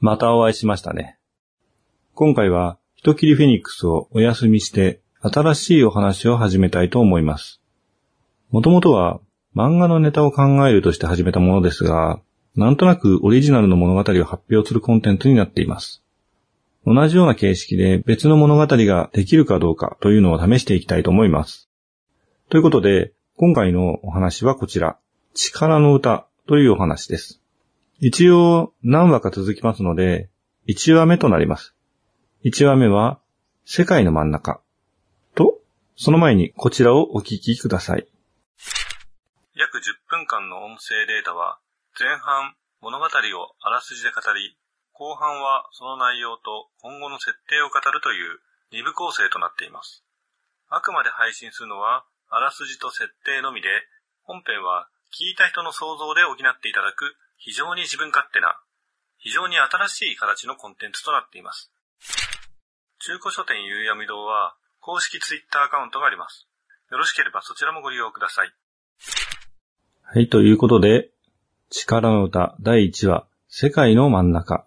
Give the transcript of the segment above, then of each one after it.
またお会いしましたね。今回は、人切りフェニックスをお休みして、新しいお話を始めたいと思います。もともとは、漫画のネタを考えるとして始めたものですが、なんとなくオリジナルの物語を発表するコンテンツになっています。同じような形式で別の物語ができるかどうかというのを試していきたいと思います。ということで、今回のお話はこちら、力の歌というお話です。一応何話か続きますので、1話目となります。1話目は、世界の真ん中。と、その前にこちらをお聞きください。約10分間の音声データは、前半物語をあらすじで語り、後半はその内容と今後の設定を語るという2部構成となっています。あくまで配信するのはあらすじと設定のみで、本編は聞いた人の想像で補っていただく非常に自分勝手な、非常に新しい形のコンテンツとなっています。中古書店ゆうやみ堂は公式ツイッターアカウントがあります。よろしければそちらもご利用ください。はい、ということで、力の歌第1話、世界の真ん中。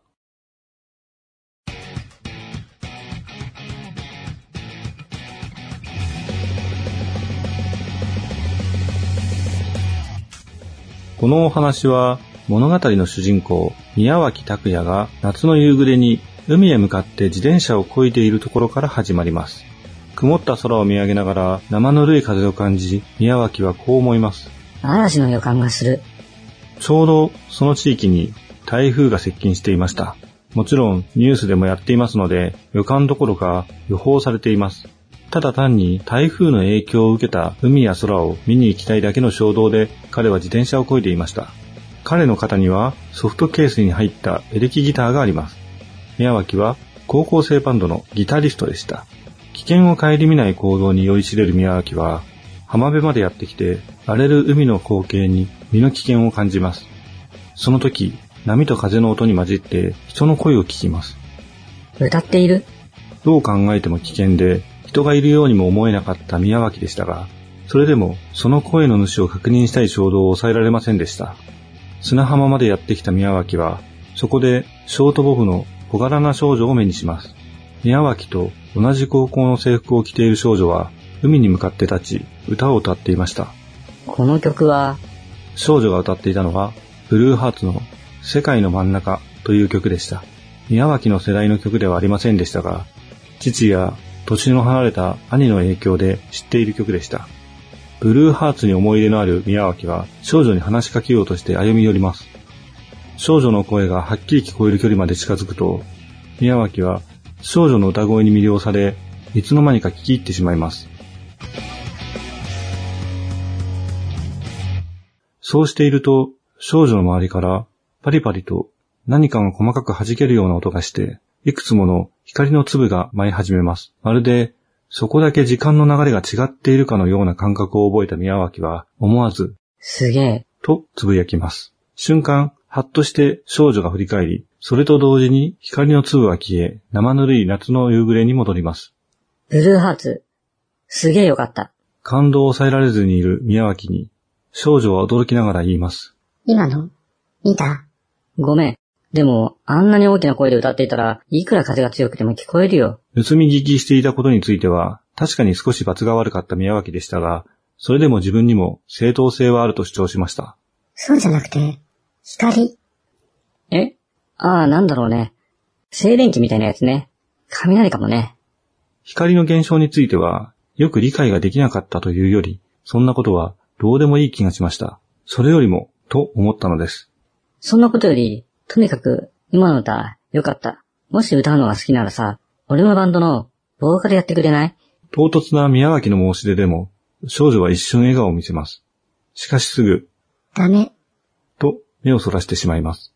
このお話は物語の主人公、宮脇拓也が夏の夕暮れに海へ向かって自転車を漕いでいるところから始まります。曇った空を見上げながら生ぬるい風を感じ、宮脇はこう思います。嵐の予感がする。ちょうどその地域に台風が接近していました。もちろんニュースでもやっていますので予感どころか予報されています。ただ単に台風の影響を受けた海や空を見に行きたいだけの衝動で彼は自転車を漕いでいました。彼の肩にはソフトケースに入ったエレキギターがあります。宮脇は高校生バンドのギタリストでした。危険を顧みない行動に酔いしれる宮脇は浜辺までやってきて荒れる海の光景に身の危険を感じます。その時、波と風の音に混じって人の声を聞きます。歌っている？どう考えても危険で人がいるようにも思えなかった宮脇でしたが、それでもその声の主を確認したい衝動を抑えられませんでした。砂浜までやってきた宮脇は、そこでショートボブの小柄な少女を目にします。宮脇と同じ高校の制服を着ている少女は、海に向かって立ち、歌を歌っていました。この曲は？少女が歌っていたのは、ブルーハーツの世界の真ん中という曲でした。宮脇の世代の曲ではありませんでしたが、父や年の離れた兄の影響で知っている曲でした。ブルーハーツに思い入れのある宮脇は少女に話しかけようとして歩み寄ります。少女の声がはっきり聞こえる距離まで近づくと、宮脇は少女の歌声に魅了され、いつの間にか聞き入ってしまいます。そうしていると、少女の周りからパリパリと何かが細かく弾けるような音がして、いくつもの光の粒が舞い始めます。まるで、そこだけ時間の流れが違っているかのような感覚を覚えた宮脇は、思わず、すげえ、とつぶやきます。瞬間、はっとして少女が振り返り、それと同時に光の粒は消え、生ぬるい夏の夕暮れに戻ります。ブルーハーツ、すげえよかった。感動を抑えられずにいる宮脇に、少女は驚きながら言います。今の？見た？ごめん。でも、あんなに大きな声で歌っていたら、いくら風が強くても聞こえるよ。盗み聞きしていたことについては、確かに少し罰が悪かった宮脇でしたが、それでも自分にも正当性はあると主張しました。そうじゃなくて、光。え？ああ、なんだろうね。静電気みたいなやつね。雷かもね。光の現象については、よく理解ができなかったというより、そんなことはどうでもいい気がしました。それよりも、と思ったのです。そんなことより、とにかく、今の歌、よかった。もし歌うのが好きならさ、俺のバンドの、ボーカルやってくれない？唐突な宮脇の申し出でも、少女は一瞬笑顔を見せます。しかしすぐ、ダメ。と、目をそらしてしまいます。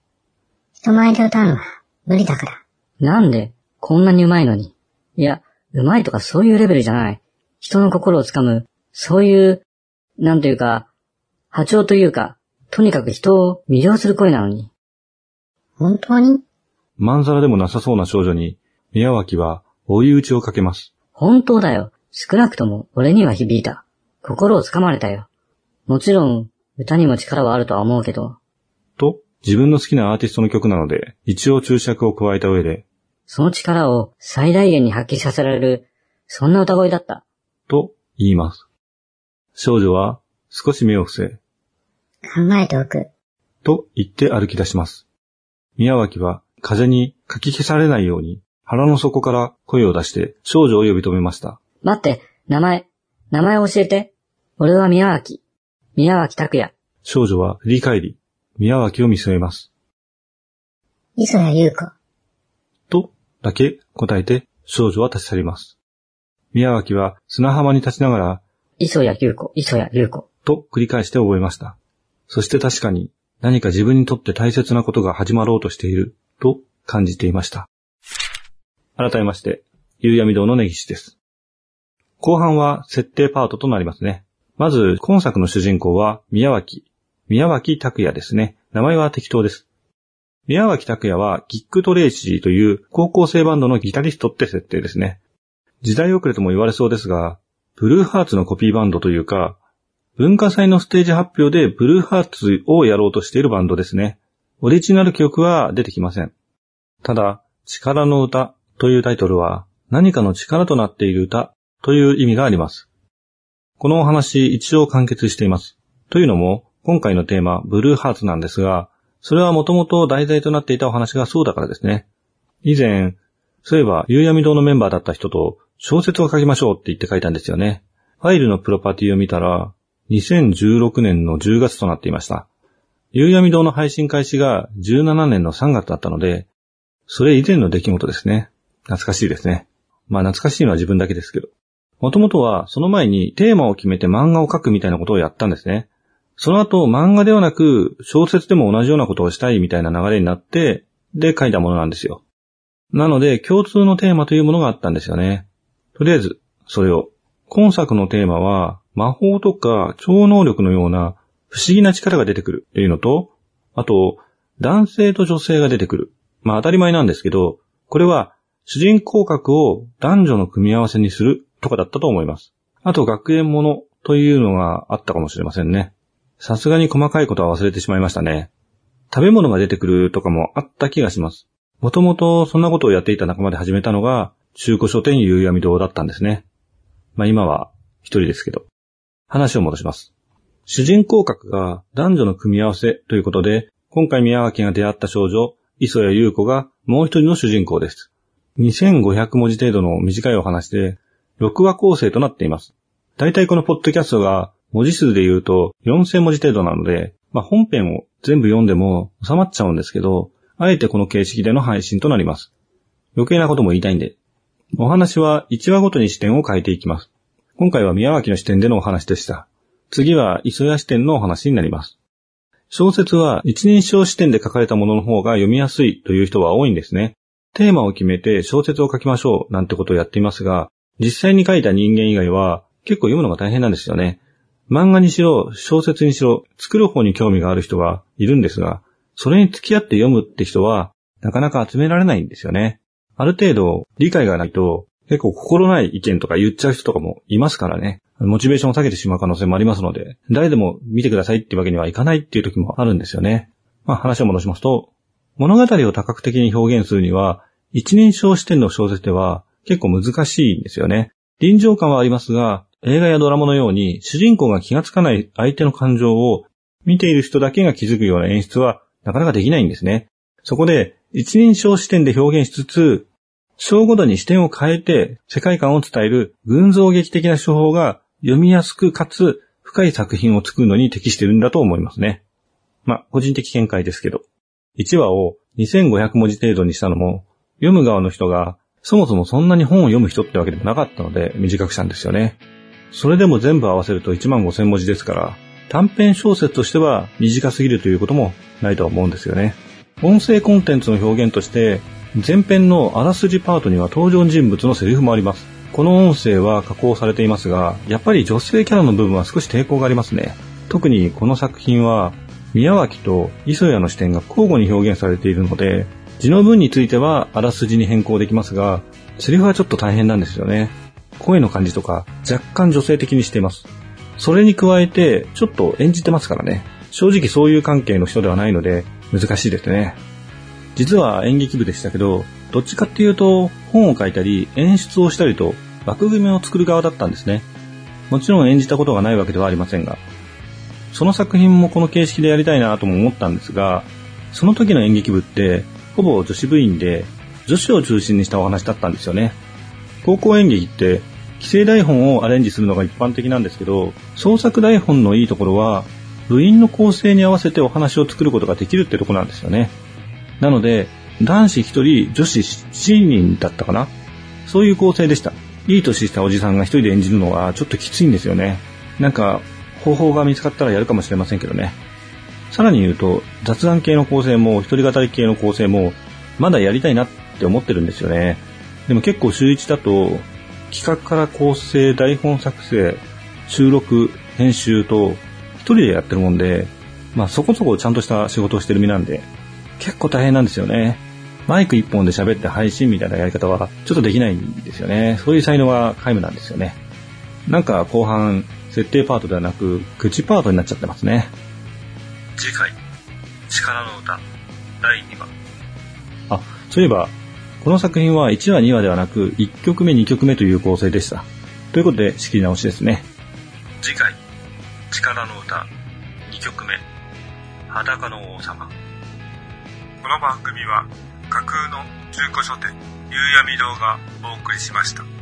人前で歌うのは、無理だから。なんで、こんなに上手いのに？いや、上手いとかそういうレベルじゃない。人の心をつかむ、そういう、なんというか、波長というか、とにかく人を魅了する声なのに。本当に？まんざらでもなさそうな少女に、宮脇は追い打ちをかけます。本当だよ。少なくとも俺には響いた。心をつかまれたよ。もちろん、歌にも力はあるとは思うけど。と、自分の好きなアーティストの曲なので、一応注釈を加えた上で、その力を最大限に発揮させられる、そんな歌声だった。と言います。少女は少し目を伏せ、考えておく。と言って歩き出します。宮脇は風にかき消されないように腹の底から声を出して少女を呼び止めました。待って、名前、名前を教えて。俺は宮脇。宮脇拓也。少女は振り返り、宮脇を見据えます。磯谷優子。とだけ答えて少女は立ち去ります。宮脇は砂浜に立ちながら、磯谷優子、磯谷優子。と繰り返して覚えました。そして確かに何か自分にとって大切なことが始まろうとしていると感じていました。改めまして、夕闇堂の根岸です。後半は設定パートとなりますね。まず、今作の主人公は宮脇。宮脇拓也ですね。名前は適当です。宮脇拓也はキックトレイシーという高校生バンドのギタリストって設定ですね。時代遅れとも言われそうですが、ブルーハーツのコピーバンドというか、文化祭のステージ発表でブルーハーツをやろうとしているバンドですね。オリジナル曲は出てきません。ただ、チカラノウタというタイトルは何かの力となっている歌という意味があります。このお話一応完結しています。というのも、今回のテーマ、ブルーハーツなんですが、それはもともと題材となっていたお話がそうだからですね。以前、そういえば、夕闇堂のメンバーだった人と小説を書きましょうって言って書いたんですよね。ファイルのプロパティを見たら、2016年の10月となっていました。夕闇堂の配信開始が17年の3月だったので、それ以前の出来事ですね。懐かしいですね。まあ懐かしいのは自分だけですけど。もともとはその前にテーマを決めて漫画を描くみたいなことをやったんですね。その後漫画ではなく小説でも同じようなことをしたいみたいな流れになって、で書いたものなんですよ。なので共通のテーマというものがあったんですよね。とりあえず、それを。今作のテーマは魔法とか超能力のような不思議な力が出てくるっていうのと、あと、男性と女性が出てくる。まあ当たり前なんですけど、これは主人公格を男女の組み合わせにするとかだったと思います。あと学園ものというのがあったかもしれませんね。さすがに細かいことは忘れてしまいましたね。食べ物が出てくるとかもあった気がします。もともとそんなことをやっていた仲間で始めたのが中古書店夕闇堂だったんですね。まあ今は一人ですけど。話を戻します。主人公格が男女の組み合わせということで、今回宮脇が出会った少女、磯谷優子がもう一人の主人公です。2500文字程度の短いお話で、6話構成となっています。大体このポッドキャストが文字数で言うと4000文字程度なので、まあ、本編を全部読んでも収まっちゃうんですけど、あえてこの形式での配信となります。余計なことも言いたいんで。お話は1話ごとに視点を変えていきます。今回は宮脇の視点でのお話でした。次は磯谷視点のお話になります。小説は一人称視点で書かれたものの方が読みやすいという人は多いんですね。テーマを決めて小説を書きましょうなんてことをやっていますが、実際に書いた人間以外は結構読むのが大変なんですよね。漫画にしろ、小説にしろ、作る方に興味がある人はいるんですが、それに付き合って読むって人は、なかなか集められないんですよね。ある程度、理解がないと、結構心ない意見とか言っちゃう人とかもいますからね。モチベーションを下げてしまう可能性もありますので、誰でも見てくださいってわけにはいかないっていう時もあるんですよね。まあ話を戻しますと、物語を多角的に表現するには、一人称視点の小説では結構難しいんですよね。臨場感はありますが、映画やドラマのように主人公が気がつかない相手の感情を見ている人だけが気づくような演出はなかなかできないんですね。そこで一人称視点で表現しつつ、章ごとに視点を変えて世界観を伝える群像劇的な手法が読みやすくかつ深い作品を作るのに適しているんだと思いますね。まあ、個人的見解ですけど。1話を2500文字程度にしたのも、読む側の人がそもそもそんなに本を読む人ってわけでもなかったので短くしたんですよね。それでも全部合わせると1万5000文字ですから、短編小説としては短すぎるということもないとは思うんですよね。音声コンテンツの表現として、前編のあらすじパートには登場人物のセリフもあります。この音声は加工されていますが、やっぱり女性キャラの部分は少し抵抗がありますね。特にこの作品は、宮脇と磯谷の視点が交互に表現されているので、字の文についてはあらすじに変更できますが、セリフはちょっと大変なんですよね。声の感じとか若干女性的にしています。それに加えて、ちょっと演じてますからね。正直そういう関係の人ではないので難しいですね。実は演劇部でしたけど、どっちかっていうと本を書いたり演出をしたりと枠組みを作る側だったんですね。もちろん演じたことがないわけではありませんが。その作品もこの形式でやりたいなとも思ったんですが、その時の演劇部ってほぼ女子部員で女子を中心にしたお話だったんですよね。高校演劇って規制台本をアレンジするのが一般的なんですけど、創作台本のいいところは部員の構成に合わせてお話を作ることができるってとこなんですよね。なので、男子1人、女子7人だったかな？そういう構成でした。いい年したおじさんが一人で演じるのはちょっときついんですよね。なんか、方法が見つかったらやるかもしれませんけどね。さらに言うと、雑談系の構成も、一人語り系の構成も、まだやりたいなって思ってるんですよね。でも結構週1だと、企画から構成、台本作成、収録、編集と、一人でやってるもんで、まあそこそこちゃんとした仕事をしてる身なんで、結構大変なんですよね。マイク一本で喋って配信みたいなやり方はちょっとできないんですよね。そういう才能は皆無なんですよね。なんか後半、設定パートではなく、口パートになっちゃってますね。次回、力の歌、第2話。あ、そういえば、この作品は1話2話ではなく、1曲目2曲目という構成でした。ということで、仕切り直しですね。次回、力の歌、2曲目、裸の王様。この番組は、架空の中古書店、夕闇堂がお送りしました。